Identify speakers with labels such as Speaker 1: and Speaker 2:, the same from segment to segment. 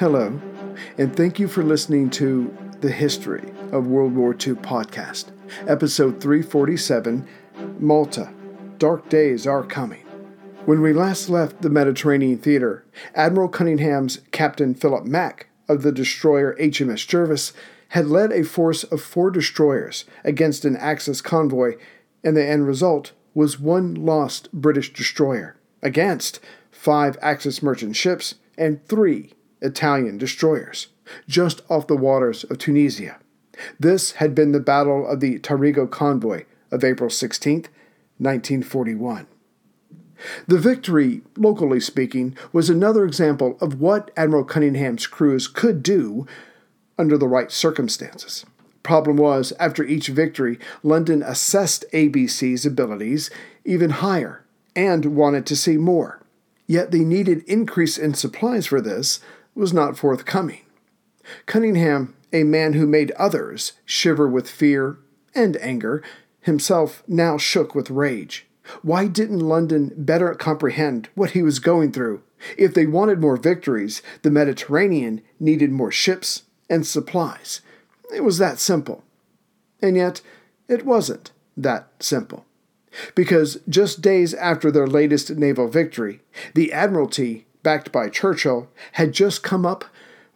Speaker 1: Hello, and thank you for listening to the History of World War II podcast, episode 347 Malta Dark Days Are Coming. When we last left the Mediterranean theater, Admiral Cunningham's Captain Philip Mack of the destroyer HMS Jervis had led a force of four destroyers against an Axis convoy, and the end result was one lost British destroyer against five Axis merchant ships and three Italian destroyers, just off the waters of Tunisia. This had been the Battle of the Tarigo Convoy of April 16, 1941. The victory, locally speaking, was another example of what Admiral Cunningham's crews could do under the right circumstances. Problem was, after each victory, London assessed ABC's abilities even higher and wanted to see more. Yet they needed increase in supplies for this was not forthcoming. Cunningham, a man who made others shiver with fear and anger, himself now shook with rage. Why didn't London better comprehend what he was going through? If they wanted more victories, the Mediterranean needed more ships and supplies. It was that simple. And yet, it wasn't that simple. Because just days after their latest naval victory, the Admiralty, backed by Churchill, had just come up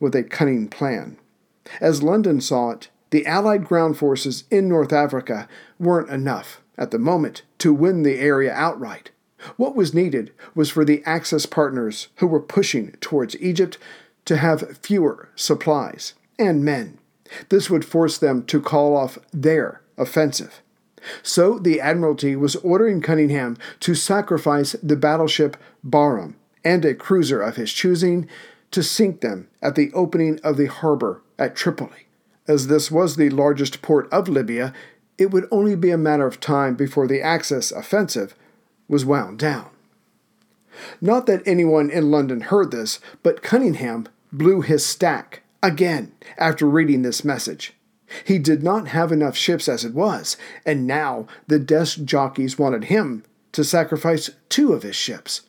Speaker 1: with a cunning plan. As London saw it, the Allied ground forces in North Africa weren't enough at the moment to win the area outright. What was needed was for the Axis partners who were pushing towards Egypt to have fewer supplies and men. This would force them to call off their offensive. So the Admiralty was ordering Cunningham to sacrifice the battleship Barham and a cruiser of his choosing to sink them at the opening of the harbor at Tripoli. As this was the largest port of Libya, it would only be a matter of time before the Axis offensive was wound down. Not that anyone in London heard this, but Cunningham blew his stack again after reading this message. He did not have enough ships as it was, and now the desk jockeys wanted him to sacrifice two of his ships.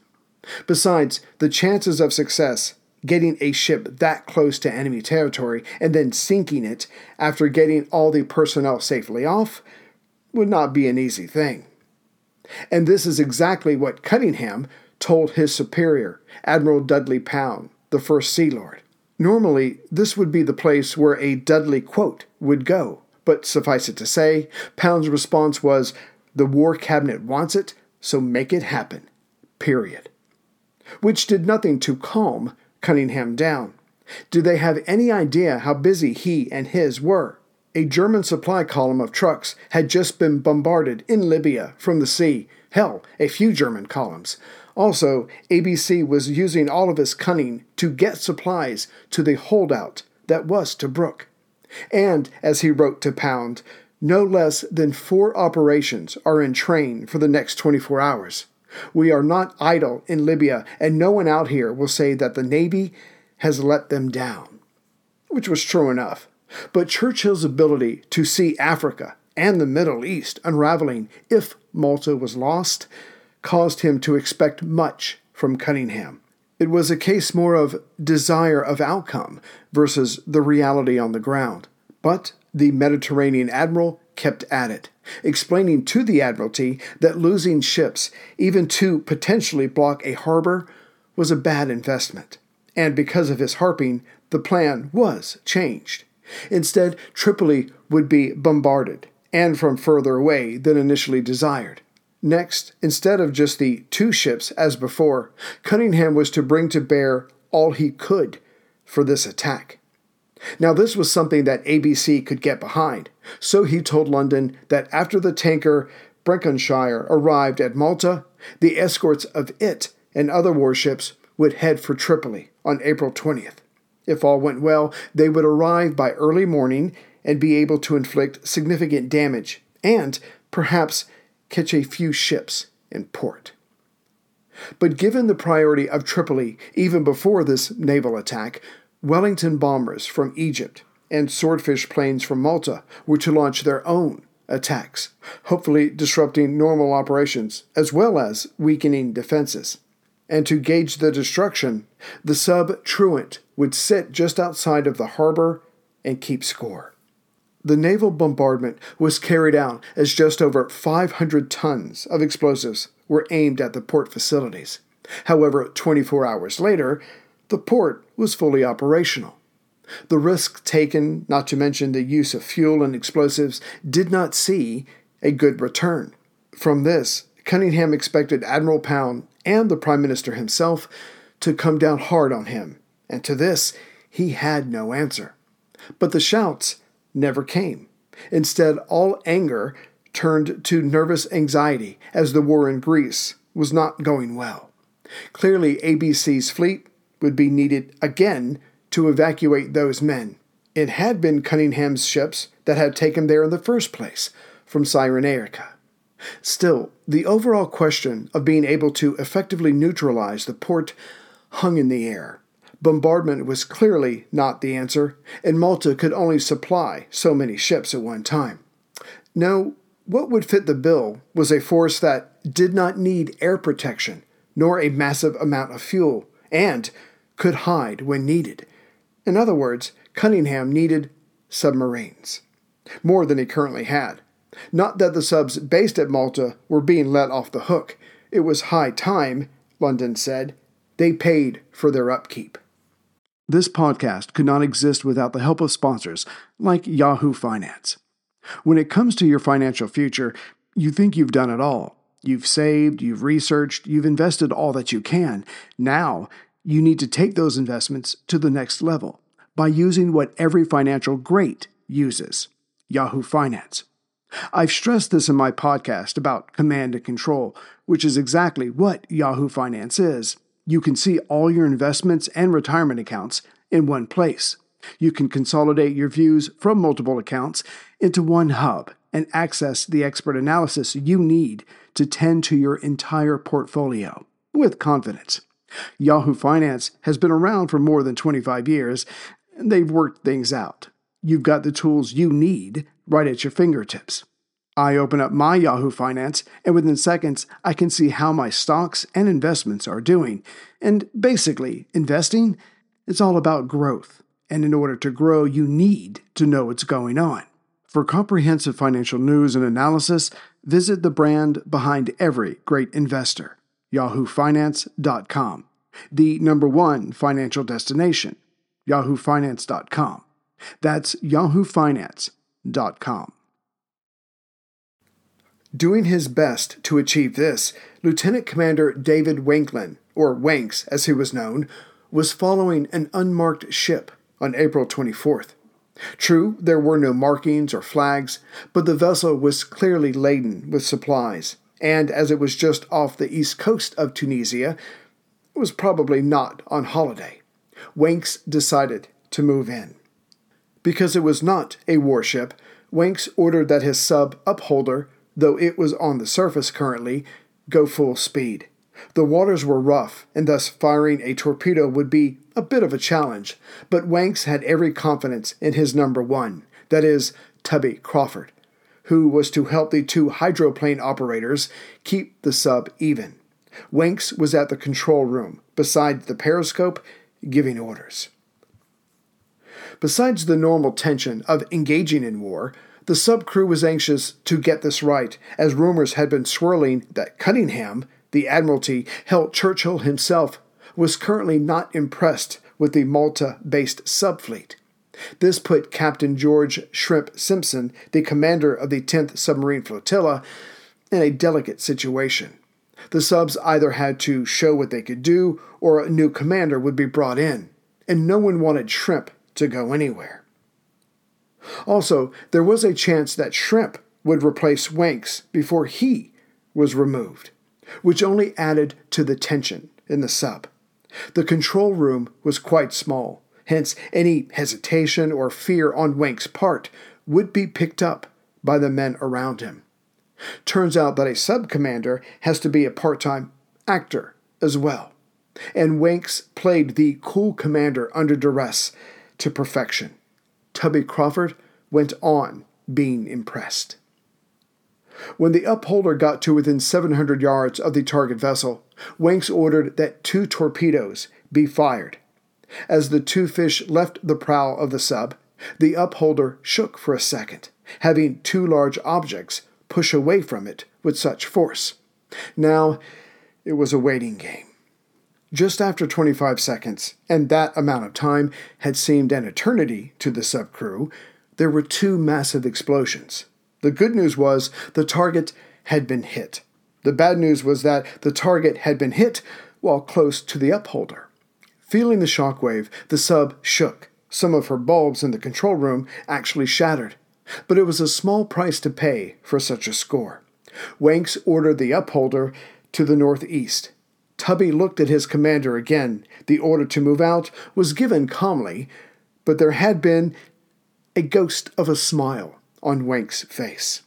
Speaker 1: Besides, the chances of success getting a ship that close to enemy territory and then sinking it after getting all the personnel safely off would not be an easy thing. And this is exactly what Cunningham told his superior, Admiral Dudley Pound, the first Sea Lord. Normally, this would be the place where a Dudley quote would go, but suffice it to say, Pound's response was, The War Cabinet wants it, so make it happen. Period. Which did nothing to calm Cunningham down. Do they have any idea how busy he and his were? A German supply column of trucks had just been bombarded in Libya from the sea. Hell, a few German columns. Also, ABC was using all of his cunning to get supplies to the holdout that was Tobruk. And, as he wrote to Pound, no less than four operations are in train for the next 24 hours. We are not idle in Libya, and no one out here will say that the Navy has let them down. Which was true enough. But Churchill's ability to see Africa and the Middle East unraveling if Malta was lost caused him to expect much from Cunningham. It was a case more of desire of outcome versus the reality on the ground. But the Mediterranean admiral kept at it, explaining to the Admiralty that losing ships, even to potentially block a harbor, was a bad investment. And because of his harping, the plan was changed. Instead, Tripoli would be bombarded, and from further away than initially desired. Next, instead of just the two ships as before, Cunningham was to bring to bear all he could for this attack. Now, this was something that ABC could get behind, so he told London that after the tanker Breconshire arrived at Malta, the escorts of it and other warships would head for Tripoli on April 20th. If all went well, they would arrive by early morning and be able to inflict significant damage and perhaps catch a few ships in port. But given the priority of Tripoli even before this naval attack, Wellington bombers from Egypt and swordfish planes from Malta were to launch their own attacks, hopefully disrupting normal operations as well as weakening defenses. and to gauge the destruction, the sub Truant would sit just outside of the harbor and keep score. The naval bombardment was carried out as just over 500 tons of explosives were aimed at the port facilities. However, 24 hours later, the port was fully operational. The risk taken, not to mention the use of fuel and explosives, did not see a good return. From this, Cunningham expected Admiral Pound and the Prime Minister himself to come down hard on him, and to this he had no answer. But the shouts never came. Instead, all anger turned to nervous anxiety as the war in Greece was not going well. Clearly, ABC's fleet would be needed again to evacuate those men. It had been Cunningham's ships that had taken them there in the first place from Cyrenaica. Still, the overall question of being able to effectively neutralize the port hung in the air. Bombardment was clearly not the answer, and Malta could only supply so many ships at one time. No, what would fit the bill was a force that did not need air protection, nor a massive amount of fuel, and could hide when needed. In other words, Cunningham needed submarines, more than he currently had. Not that the subs based at Malta were being let off the hook. It was high time, London said. They paid for their upkeep. This podcast could not exist without the help of sponsors like Yahoo Finance. When it comes to your financial future, you think you've done it all. You've saved, you've researched, you've invested all that you can. Now, you need to take those investments to the next level by using what every financial great uses Yahoo Finance. I've stressed this in my podcast about command and control, which is exactly what Yahoo Finance is. You can see all your investments and retirement accounts in one place. You can consolidate your views from multiple accounts into one hub and access the expert analysis you need to tend to your entire portfolio with confidence. Yahoo Finance has been around for more than 25 years, and they've worked things out. You've got the tools you need right at your fingertips. I open up my Yahoo Finance, and within seconds, I can see how my stocks and investments are doing. And basically, investing is all about growth. And in order to grow, you need to know what's going on. For comprehensive financial news and analysis, visit the brand behind every great investor, yahoofinance.com, the number one financial destination, yahoofinance.com. That's yahoofinance.com. Doing his best to achieve this, Lieutenant Commander David Wanklyn, or Wanks as he was known, was following an unmarked ship on April 24th. True, there were no markings or flags, but the vessel was clearly laden with supplies, and as it was just off the east coast of Tunisia, was probably not on holiday. Wanks decided to move in. Because it was not a warship, Wanks ordered that his sub Upholder though it was on the surface currently, go full speed. The waters were rough, and thus firing a torpedo would be a bit of a challenge, but Wanks had every confidence in his number one, that is, Tubby Crawford, who was to help the two hydroplane operators keep the sub even. Wanks was at the control room, beside the periscope, giving orders. Besides the normal tension of engaging in war, the sub crew was anxious to get this right, as rumors had been swirling that Cunningham, the Admiralty, held Churchill himself, was currently not impressed with the Malta based subfleet. This put Captain George Shrimp Simpson, the commander of the 10th Submarine Flotilla, in a delicate situation. The subs either had to show what they could do, or a new commander would be brought in, and no one wanted Shrimp to go anywhere. Also, there was a chance that Shrimp would replace Wanks before he was removed, which only added to the tension in the sub. The control room was quite small, hence, any hesitation or fear on Wanks' part would be picked up by the men around him. Turns out that a sub commander has to be a part time actor as well, and Wanks played the cool commander under duress to perfection. Tubby Crawford went on being impressed. When the upholder got to within 700 yards of the target vessel, Wanks ordered that two torpedoes be fired. As the two fish left the prow of the sub, the upholder shook for a second, having two large objects push away from it with such force. Now, it was a waiting game. Just after 25 seconds, and that amount of time had seemed an eternity to the sub crew, there were two massive explosions. The good news was the target had been hit. The bad news was that the target had been hit while close to the upholder. Feeling the shockwave, the sub shook. Some of her bulbs in the control room actually shattered. But it was a small price to pay for such a score. Wanks ordered the upholder to the northeast. Tubby looked at his commander again. The order to move out was given calmly, but there had been a ghost of a smile on Wank's face.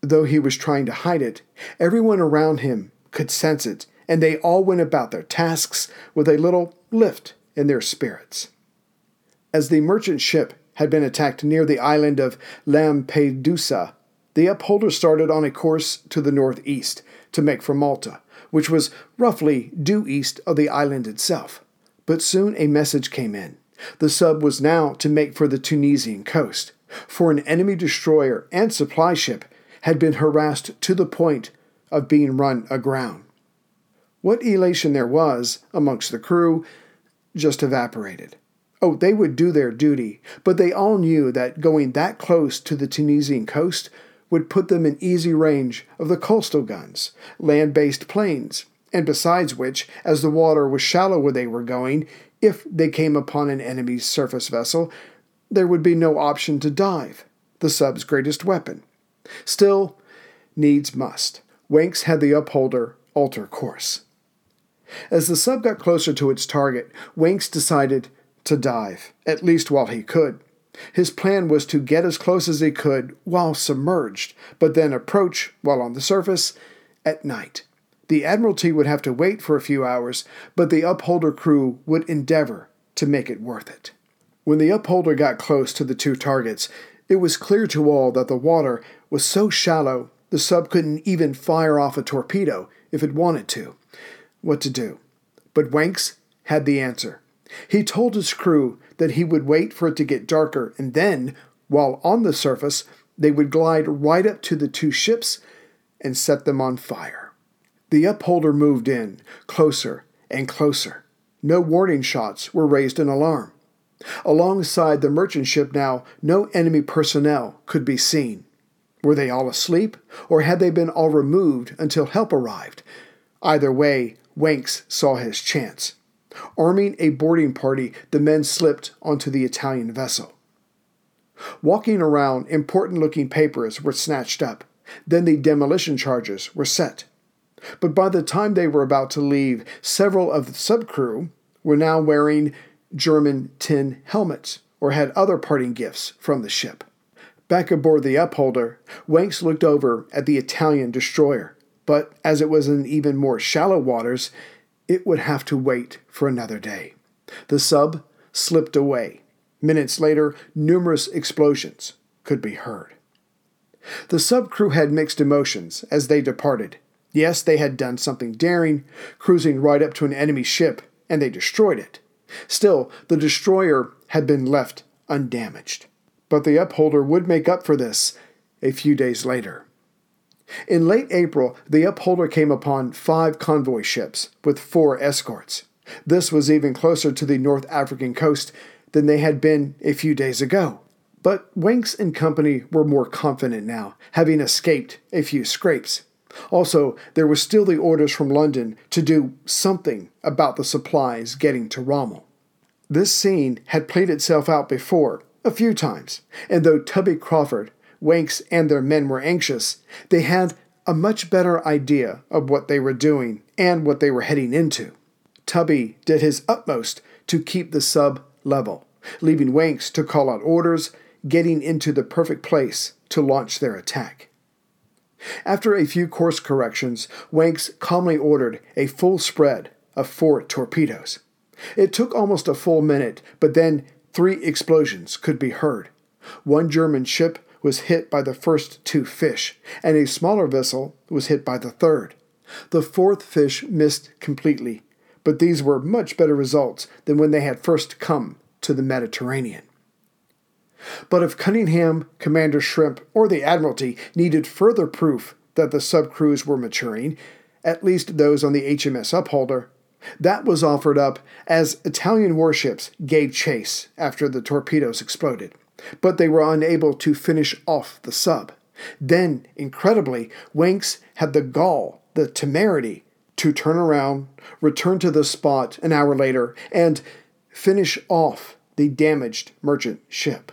Speaker 1: Though he was trying to hide it, everyone around him could sense it, and they all went about their tasks with a little lift in their spirits. As the merchant ship had been attacked near the island of Lampedusa, the upholder started on a course to the northeast to make for Malta, which was roughly due east of the island itself. But soon a message came in. The sub was now to make for the Tunisian coast, for an enemy destroyer and supply ship had been harassed to the point of being run aground. What elation there was amongst the crew just evaporated. Oh, they would do their duty, but they all knew that going that close to the Tunisian coast would put them in easy range of the coastal guns, land based planes, and besides which, as the water was shallow where they were going, if they came upon an enemy's surface vessel, there would be no option to dive, the sub's greatest weapon. Still, needs must. Wanks had the upholder alter course. As the sub got closer to its target, Wanks decided to dive, at least while he could. His plan was to get as close as he could while submerged, but then approach while on the surface at night. The Admiralty would have to wait for a few hours, but the upholder crew would endeavor to make it worth it. When the upholder got close to the two targets, it was clear to all that the water was so shallow the sub couldn't even fire off a torpedo if it wanted to. What to do? But Wanks had the answer. He told his crew that he would wait for it to get darker, and then, while on the surface, they would glide right up to the two ships and set them on fire. The upholder moved in, closer and closer. No warning shots were raised in alarm. Alongside the merchant ship now, no enemy personnel could be seen. Were they all asleep, or had they been all removed until help arrived? Either way, Wanks saw his chance. Arming a boarding party, the men slipped onto the Italian vessel. Walking around, important looking papers were snatched up. Then the demolition charges were set. But by the time they were about to leave, several of the subcrew were now wearing German tin helmets or had other parting gifts from the ship. Back aboard the upholder, Wanks looked over at the Italian destroyer, but as it was in even more shallow waters, it would have to wait for another day. The sub slipped away. Minutes later, numerous explosions could be heard. The sub crew had mixed emotions as they departed. Yes, they had done something daring, cruising right up to an enemy ship, and they destroyed it. Still, the destroyer had been left undamaged. But the upholder would make up for this a few days later. In late April, the upholder came upon five convoy ships with four escorts. This was even closer to the North African coast than they had been a few days ago. But Wanks and company were more confident now, having escaped a few scrapes. Also, there were still the orders from London to do something about the supplies getting to Rommel. This scene had played itself out before, a few times, and though Tubby Crawford Wanks and their men were anxious, they had a much better idea of what they were doing and what they were heading into. Tubby did his utmost to keep the sub level, leaving Wanks to call out orders, getting into the perfect place to launch their attack. After a few course corrections, Wanks calmly ordered a full spread of four torpedoes. It took almost a full minute, but then three explosions could be heard. One German ship was hit by the first two fish, and a smaller vessel was hit by the third. The fourth fish missed completely, but these were much better results than when they had first come to the Mediterranean. But if Cunningham, Commander Shrimp, or the Admiralty needed further proof that the subcrews were maturing, at least those on the HMS Upholder, that was offered up as Italian warships gave chase after the torpedoes exploded, but they were unable to finish off the sub. Then, incredibly, Wanks had the gall, the temerity, to turn around, return to the spot an hour later, and finish off the damaged merchant ship.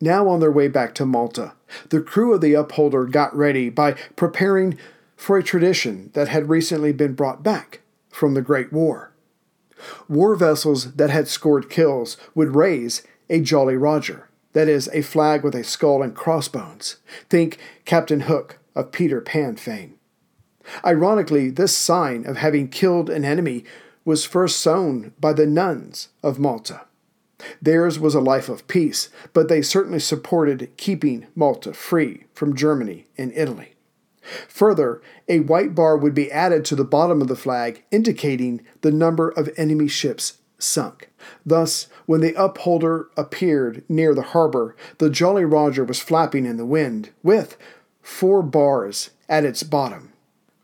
Speaker 1: Now on their way back to Malta, the crew of the Upholder got ready by preparing for a tradition that had recently been brought back from the Great War. War vessels that had scored kills would raise a Jolly Roger, that is, a flag with a skull and crossbones. Think Captain Hook of Peter Pan fame. Ironically, this sign of having killed an enemy was first sown by the nuns of Malta. Theirs was a life of peace, but they certainly supported keeping Malta free from Germany and Italy. Further, a white bar would be added to the bottom of the flag indicating the number of enemy ships sunk. Thus, when the upholder appeared near the harbor, the Jolly Roger was flapping in the wind, with four bars at its bottom.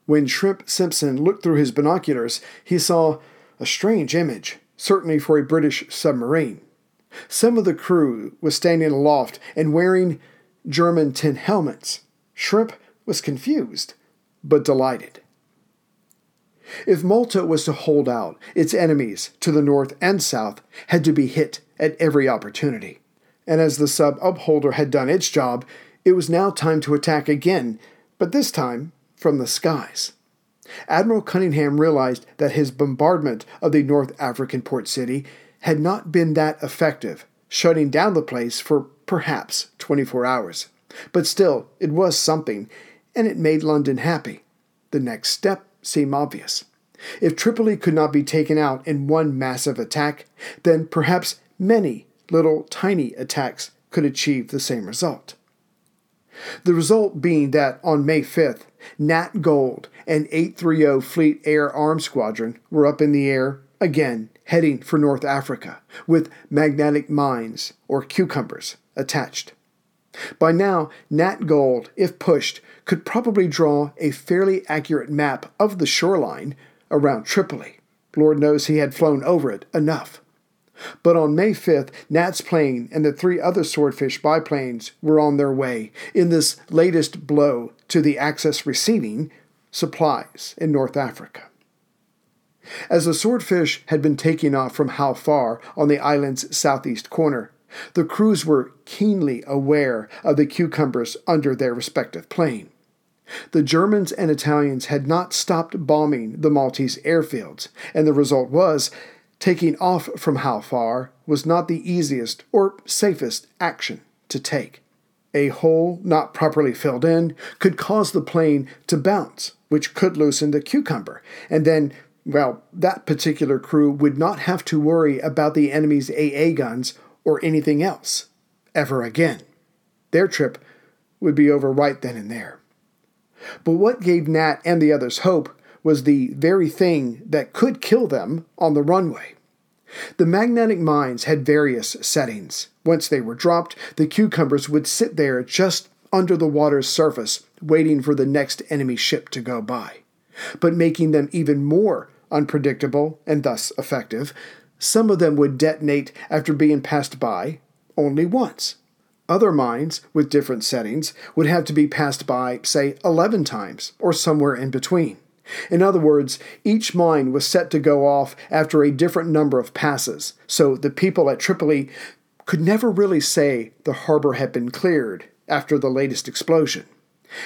Speaker 1: When Shrimp Simpson looked through his binoculars, he saw a strange image, certainly for a British submarine. Some of the crew was standing aloft and wearing German tin helmets. Shrimp was confused, but delighted. If Malta was to hold out, its enemies to the north and south had to be hit at every opportunity. And as the sub upholder had done its job, it was now time to attack again, but this time from the skies. Admiral Cunningham realized that his bombardment of the North African port city had not been that effective, shutting down the place for perhaps 24 hours. But still, it was something, and it made London happy. The next step seemed obvious. If Tripoli could not be taken out in one massive attack, then perhaps many little tiny attacks could achieve the same result. The result being that on May 5th, Nat Gold and 830 Fleet Air Arm Squadron were up in the air again heading for North Africa with magnetic mines or cucumbers attached. By now, Nat Gold, if pushed, could probably draw a fairly accurate map of the shoreline around Tripoli. Lord knows he had flown over it enough. But on May 5th, Nat's plane and the three other Swordfish biplanes were on their way in this latest blow to the Axis receiving supplies in North Africa. As the swordfish had been taking off from Hal Far on the island's southeast corner, the crews were keenly aware of the cucumbers under their respective plane. The Germans and Italians had not stopped bombing the Maltese airfields, and the result was taking off from Hal Far was not the easiest or safest action to take. A hole not properly filled in could cause the plane to bounce, which could loosen the cucumber, and then well, that particular crew would not have to worry about the enemy's AA guns or anything else ever again. Their trip would be over right then and there. But what gave Nat and the others hope was the very thing that could kill them on the runway. The magnetic mines had various settings. Once they were dropped, the cucumbers would sit there just under the water's surface, waiting for the next enemy ship to go by. But making them even more unpredictable, and thus effective, some of them would detonate after being passed by only once. Other mines, with different settings, would have to be passed by, say, 11 times, or somewhere in between. In other words, each mine was set to go off after a different number of passes, so the people at Tripoli could never really say the harbor had been cleared after the latest explosion.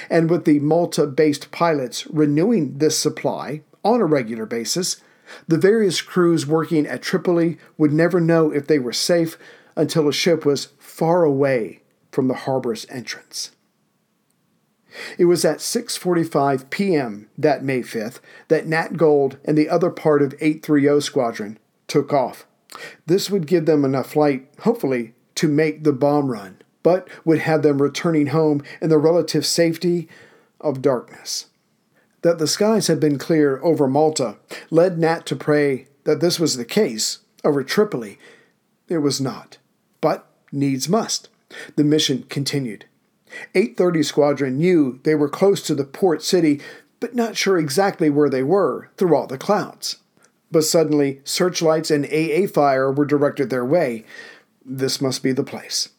Speaker 1: And with the Malta based pilots renewing this supply on a regular basis, the various crews working at Tripoli would never know if they were safe until a ship was far away from the harbor's entrance. It was at 6:45 p.m. that May 5th that Nat Gold and the other part of 830 Squadron took off. This would give them enough light, hopefully, to make the bomb run, but would have them returning home in the relative safety of darkness. That the skies had been clear over Malta led Nat to pray that this was the case over Tripoli. It was not, but needs must. The mission continued. 830 Squadron knew they were close to the port city, but not sure exactly where they were through all the clouds. But suddenly, searchlights and AA fire were directed their way. This must be the place.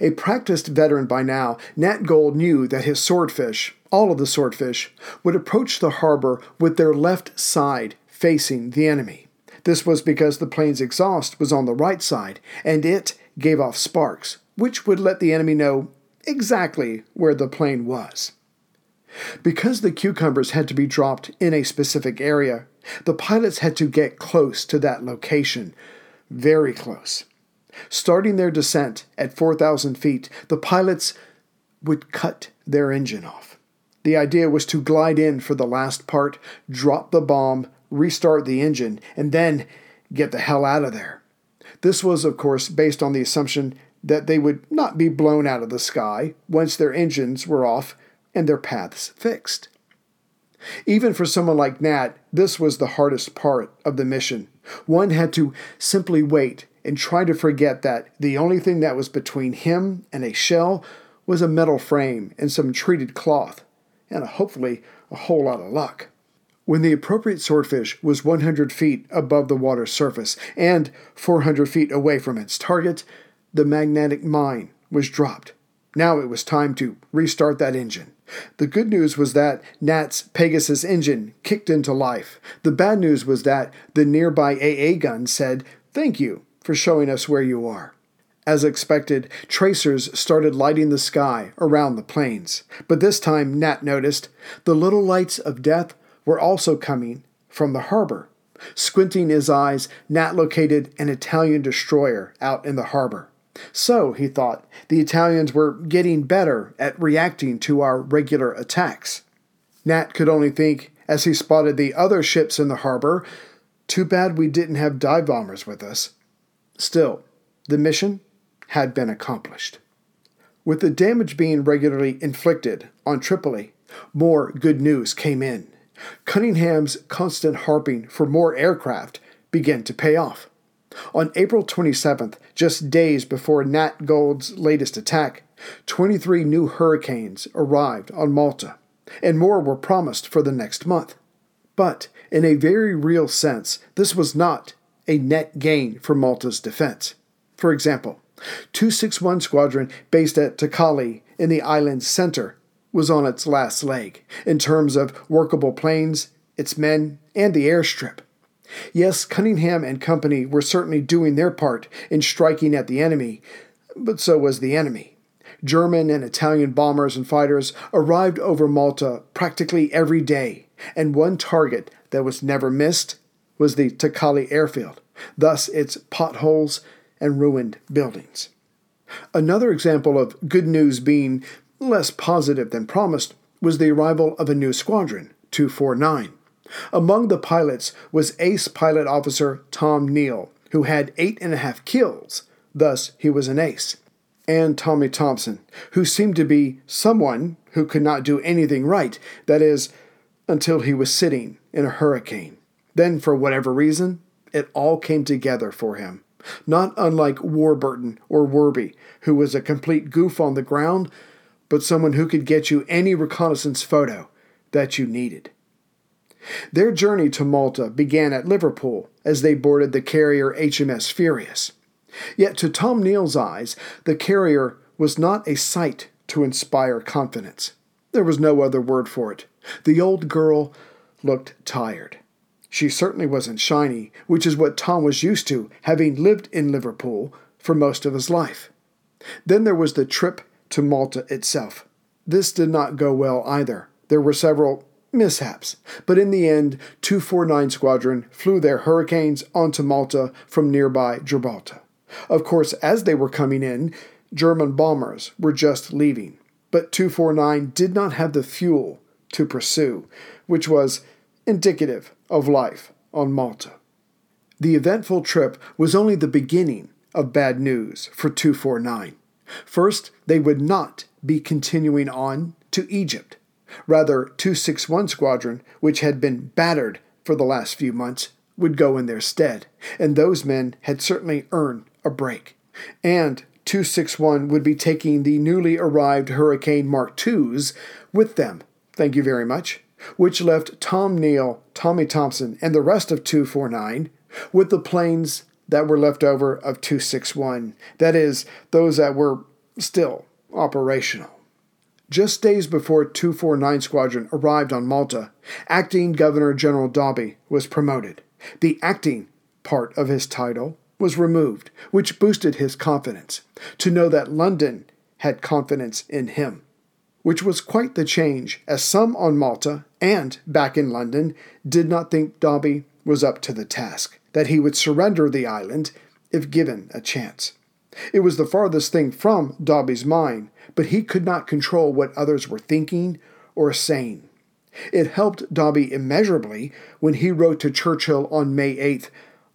Speaker 1: A practiced veteran by now, Nat Gold knew that his swordfish, all of the swordfish, would approach the harbor with their left side facing the enemy. This was because the plane's exhaust was on the right side, and it gave off sparks, which would let the enemy know exactly where the plane was. Because the cucumbers had to be dropped in a specific area, the pilots had to get close to that location, very close. Starting their descent at 4,000 feet, the pilots would cut their engine off. The idea was to glide in for the last part, drop the bomb, restart the engine, and then get the hell out of there. This was, of course, based on the assumption that they would not be blown out of the sky once their engines were off and their paths fixed. Even for someone like Nat, this was the hardest part of the mission. One had to simply wait and try to forget that the only thing that was between him and a shell was a metal frame and some treated cloth, and hopefully a whole lot of luck. When the appropriate swordfish was 100 feet above the water's surface and 400 feet away from its target, the magnetic mine was dropped. Now it was time to restart that engine. The good news was that Nat's Pegasus engine kicked into life. The bad news was that the nearby AA gun said, Thank you for showing us where you are. As expected, tracers started lighting the sky around the planes. But this time, Nat noticed the little lights of death were also coming from the harbor. Squinting his eyes, Nat located an Italian destroyer out in the harbor. So, he thought, the Italians were getting better at reacting to our regular attacks. Nat could only think, as he spotted the other ships in the harbor, too bad we didn't have dive bombers with us. Still, the mission had been accomplished. With the damage being regularly inflicted on Tripoli, more good news came in. Cunningham's constant harping for more aircraft began to pay off. On April 27th, just days before Nat Gold's latest attack, 23 new hurricanes arrived on Malta, and more were promised for the next month. But, in a very real sense, this was not a net gain for Malta's defense. For example, 261 Squadron, based at Takali in the island's center, was on its last leg in terms of workable planes, its men, and the airstrip. Yes, Cunningham and company were certainly doing their part in striking at the enemy, but so was the enemy. German and Italian bombers and fighters arrived over Malta practically every day, and one target that was never missed was the Takali airfield, thus its potholes and ruined buildings. Another example of good news being less positive than promised was the arrival of a new squadron, 249. Among the pilots was ace pilot officer Tom Neil, who had eight and a half kills, thus, he was an ace, and Tommy Thompson, who seemed to be someone who could not do anything right, that is, until he was sitting in a hurricane. Then, for whatever reason, it all came together for him. Not unlike Warburton or Warby, who was a complete goof on the ground, but someone who could get you any reconnaissance photo that you needed. Their journey to Malta began at Liverpool as they boarded the carrier HMS Furious. Yet to Tom Neil's eyes, the carrier was not a sight to inspire confidence. There was no other word for it. The old girl looked tired. She certainly wasn't shiny, which is what Tom was used to, having lived in Liverpool for most of his life. Then there was the trip to Malta itself. This did not go well either. There were several mishaps, but in the end, 249 Squadron flew their Hurricanes onto Malta from nearby Gibraltar. Of course, as they were coming in, German bombers were just leaving, but 249 did not have the fuel to pursue, which was indicative of life on Malta. The eventful trip was only the beginning of bad news for 249. First, they would not be continuing on to Egypt. Rather, 261 Squadron, which had been battered for the last few months, would go in their stead, and those men had certainly earned a break. And 261 would be taking the newly arrived Hurricane Mark IIs with them. Thank you very much. Which left Tom Neil, Tommy Thompson, and the rest of 249 with the planes that were left over of 261. That is, those that were still operational. Just days before 249 Squadron arrived on Malta, Acting Governor General Dobbie was promoted. The acting part of his title was removed, which boosted his confidence to know that London had confidence in him, which was quite the change, as some on Malta and back in London did not think Dobbie was up to the task, that he would surrender the island if given a chance. It was the farthest thing from Dobbie's mind, but he could not control what others were thinking or saying. It helped Dobbie immeasurably when he wrote to Churchill on May 8th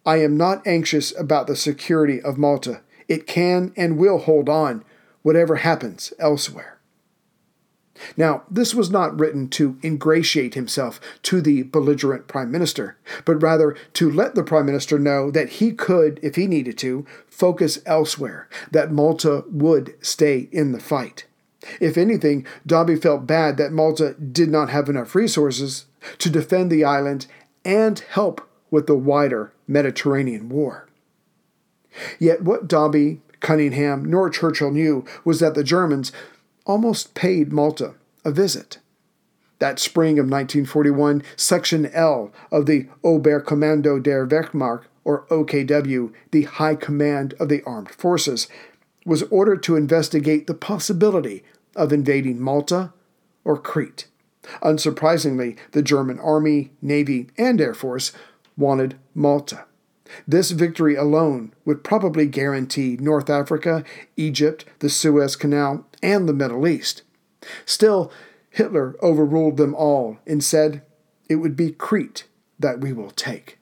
Speaker 1: I am not anxious about the security of Malta. It can and will hold on, whatever happens elsewhere. Now, this was not written to ingratiate himself to the belligerent prime minister, but rather to let the prime minister know that he could, if he needed to, focus elsewhere, that Malta would stay in the fight. If anything, Dobbie felt bad that Malta did not have enough resources to defend the island and help with the wider Mediterranean War. Yet what Dobbie, Cunningham, nor Churchill knew was that the Germans almost paid Malta a visit. That spring of 1941, Section L of the Oberkommando der Wehrmacht, or OKW, the High Command of the Armed Forces, was ordered to investigate the possibility of invading Malta or Crete. Unsurprisingly, the German Army, Navy, and Air Force wanted Malta. This victory alone would probably guarantee North Africa, Egypt, the Suez Canal, and the Middle East. Still, Hitler overruled them all and said, It would be Crete that we will take.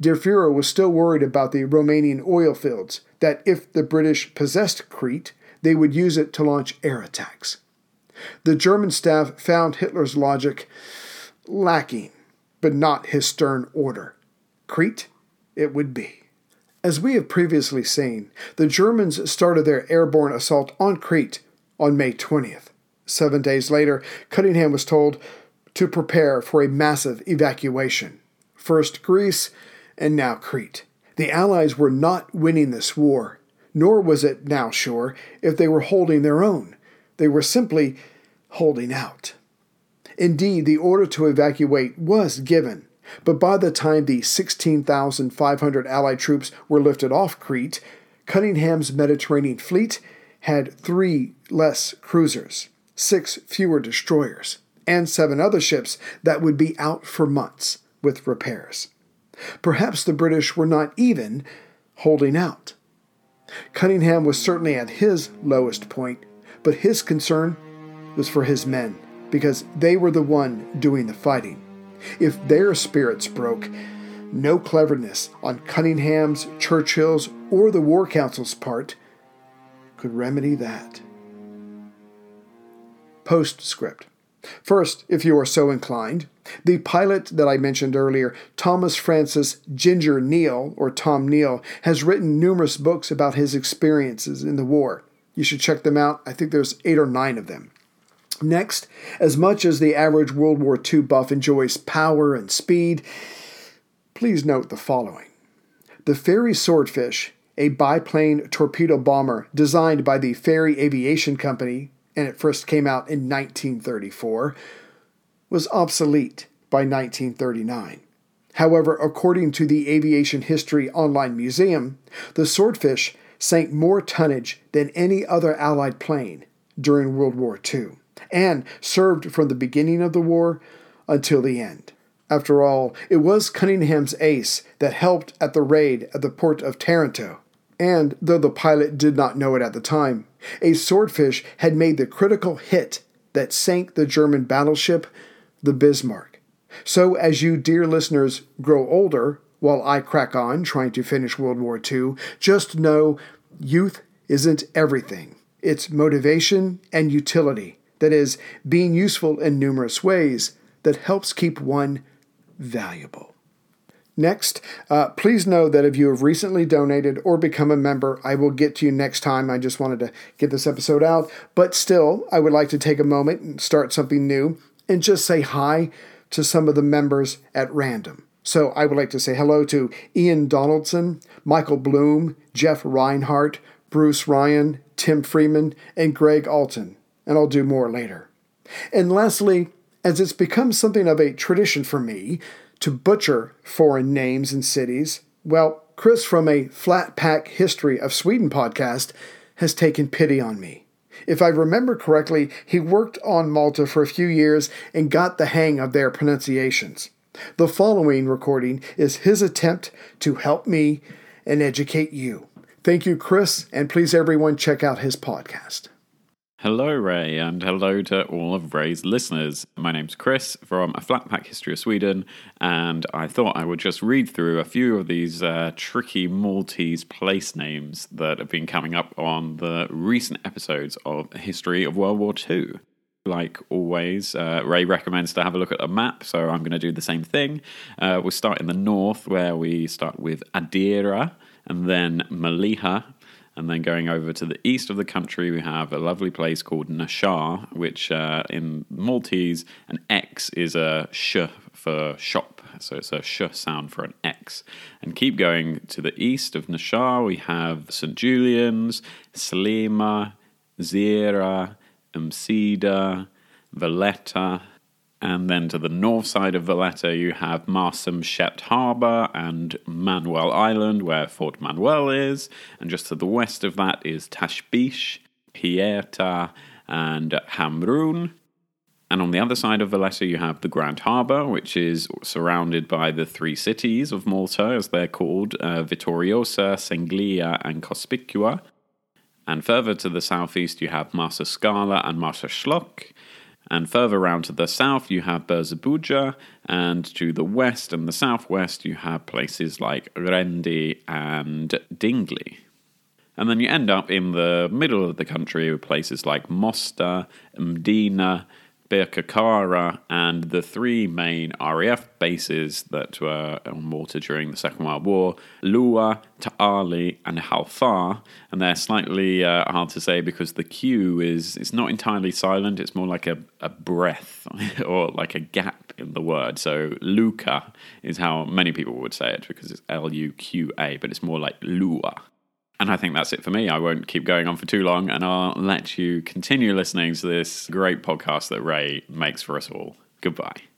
Speaker 1: Der Fuhrer was still worried about the Romanian oil fields, that if the British possessed Crete, they would use it to launch air attacks. The German staff found Hitler's logic lacking, but not his stern order. Crete it would be. As we have previously seen, the Germans started their airborne assault on Crete on May 20th. Seven days later, Cunningham was told to prepare for a massive evacuation. First Greece, and now Crete. The Allies were not winning this war, nor was it now sure if they were holding their own. They were simply holding out. Indeed, the order to evacuate was given, but by the time the 16,500 Allied troops were lifted off Crete, Cunningham's Mediterranean fleet had three less cruisers, six fewer destroyers, and seven other ships that would be out for months with repairs. Perhaps the British were not even holding out. Cunningham was certainly at his lowest point, but his concern was for his men, because they were the one doing the fighting. If their spirits broke, no cleverness on Cunningham's, Churchill's, or the War Council's part could remedy that. Postscript. First, if you are so inclined, the pilot that I mentioned earlier, Thomas Francis Ginger Neil, or Tom Neil, has written numerous books about his experiences in the war. You should check them out. I think there's eight or nine of them. Next, as much as the average World War II buff enjoys power and speed, please note the following. The Fairey Swordfish, a biplane torpedo bomber designed by the Fairey Aviation Company, and it first came out in 1934, was obsolete by 1939. However, according to the Aviation History Online Museum, the Swordfish sank more tonnage than any other Allied plane during World War II and served from the beginning of the war until the end. After all, it was Cunningham's ace that helped at the raid at the port of Taranto. And though the pilot did not know it at the time, a swordfish had made the critical hit that sank the German battleship, the Bismarck. So, as you, dear listeners, grow older, while I crack on trying to finish World War II, just know youth isn't everything. It's motivation and utility, that is, being useful in numerous ways, that helps keep one valuable. Next, uh, please know that if you have recently donated or become a member, I will get to you next time. I just wanted to get this episode out. But still, I would like to take a moment and start something new and just say hi to some of the members at random. So I would like to say hello to Ian Donaldson, Michael Bloom, Jeff Reinhart, Bruce Ryan, Tim Freeman, and Greg Alton. And I'll do more later. And lastly, as it's become something of a tradition for me, to butcher foreign names and cities, well, Chris from a Flat Pack History of Sweden podcast has taken pity on me. If I remember correctly, he worked on Malta for a few years and got the hang of their pronunciations. The following recording is his attempt to help me and educate you. Thank you, Chris, and please everyone check out his podcast.
Speaker 2: Hello, Ray, and hello to all of Ray's listeners. My name's Chris from A Flat Pack History of Sweden, and I thought I would just read through a few of these uh, tricky Maltese place names that have been coming up on the recent episodes of History of World War II. Like always, uh, Ray recommends to have a look at a map, so I'm going to do the same thing. Uh, we'll start in the north, where we start with Ghadira, and then Mellieha, and then going over to the east of the country, we have a lovely place called Naxxar, which uh, in Maltese, an X is a sh for shop. So it's a sh sound for an X. And keep going to the east of Naxxar, we have St. Julian's, Sliema, Gzira, Msida, Valletta, and then to the north side of Valletta, you have Marsamxett Harbour and Manoel Island, where Fort Manoel is. And just to the west of that is Ta' Xbiex, Pieta, and Hamrun. And on the other side of Valletta, you have the Grand Harbour, which is surrounded by the three cities of Malta, as they're called uh, Vittoriosa, Senglea, and Cospicua. And further to the southeast, you have Marsa Scala and Marsaxlokk. And further round to the south, you have Birzebbuga, and to the west and the southwest, you have places like Qrendi and Dingli. And then you end up in the middle of the country with places like Mosta, Mdina, Birkirkara, and the three main RAF bases that were on water during the Second World War Luqa, Ta'ali, and Hal Far. And they're slightly uh, hard to say because the Q is it's not entirely silent, it's more like a, a breath or like a gap in the word. So Luca is how many people would say it because it's L U Q A, but it's more like Lua. And I think that's it for me. I won't keep going on for too long, and I'll let you continue listening to this great podcast that Ray makes for us all. Goodbye.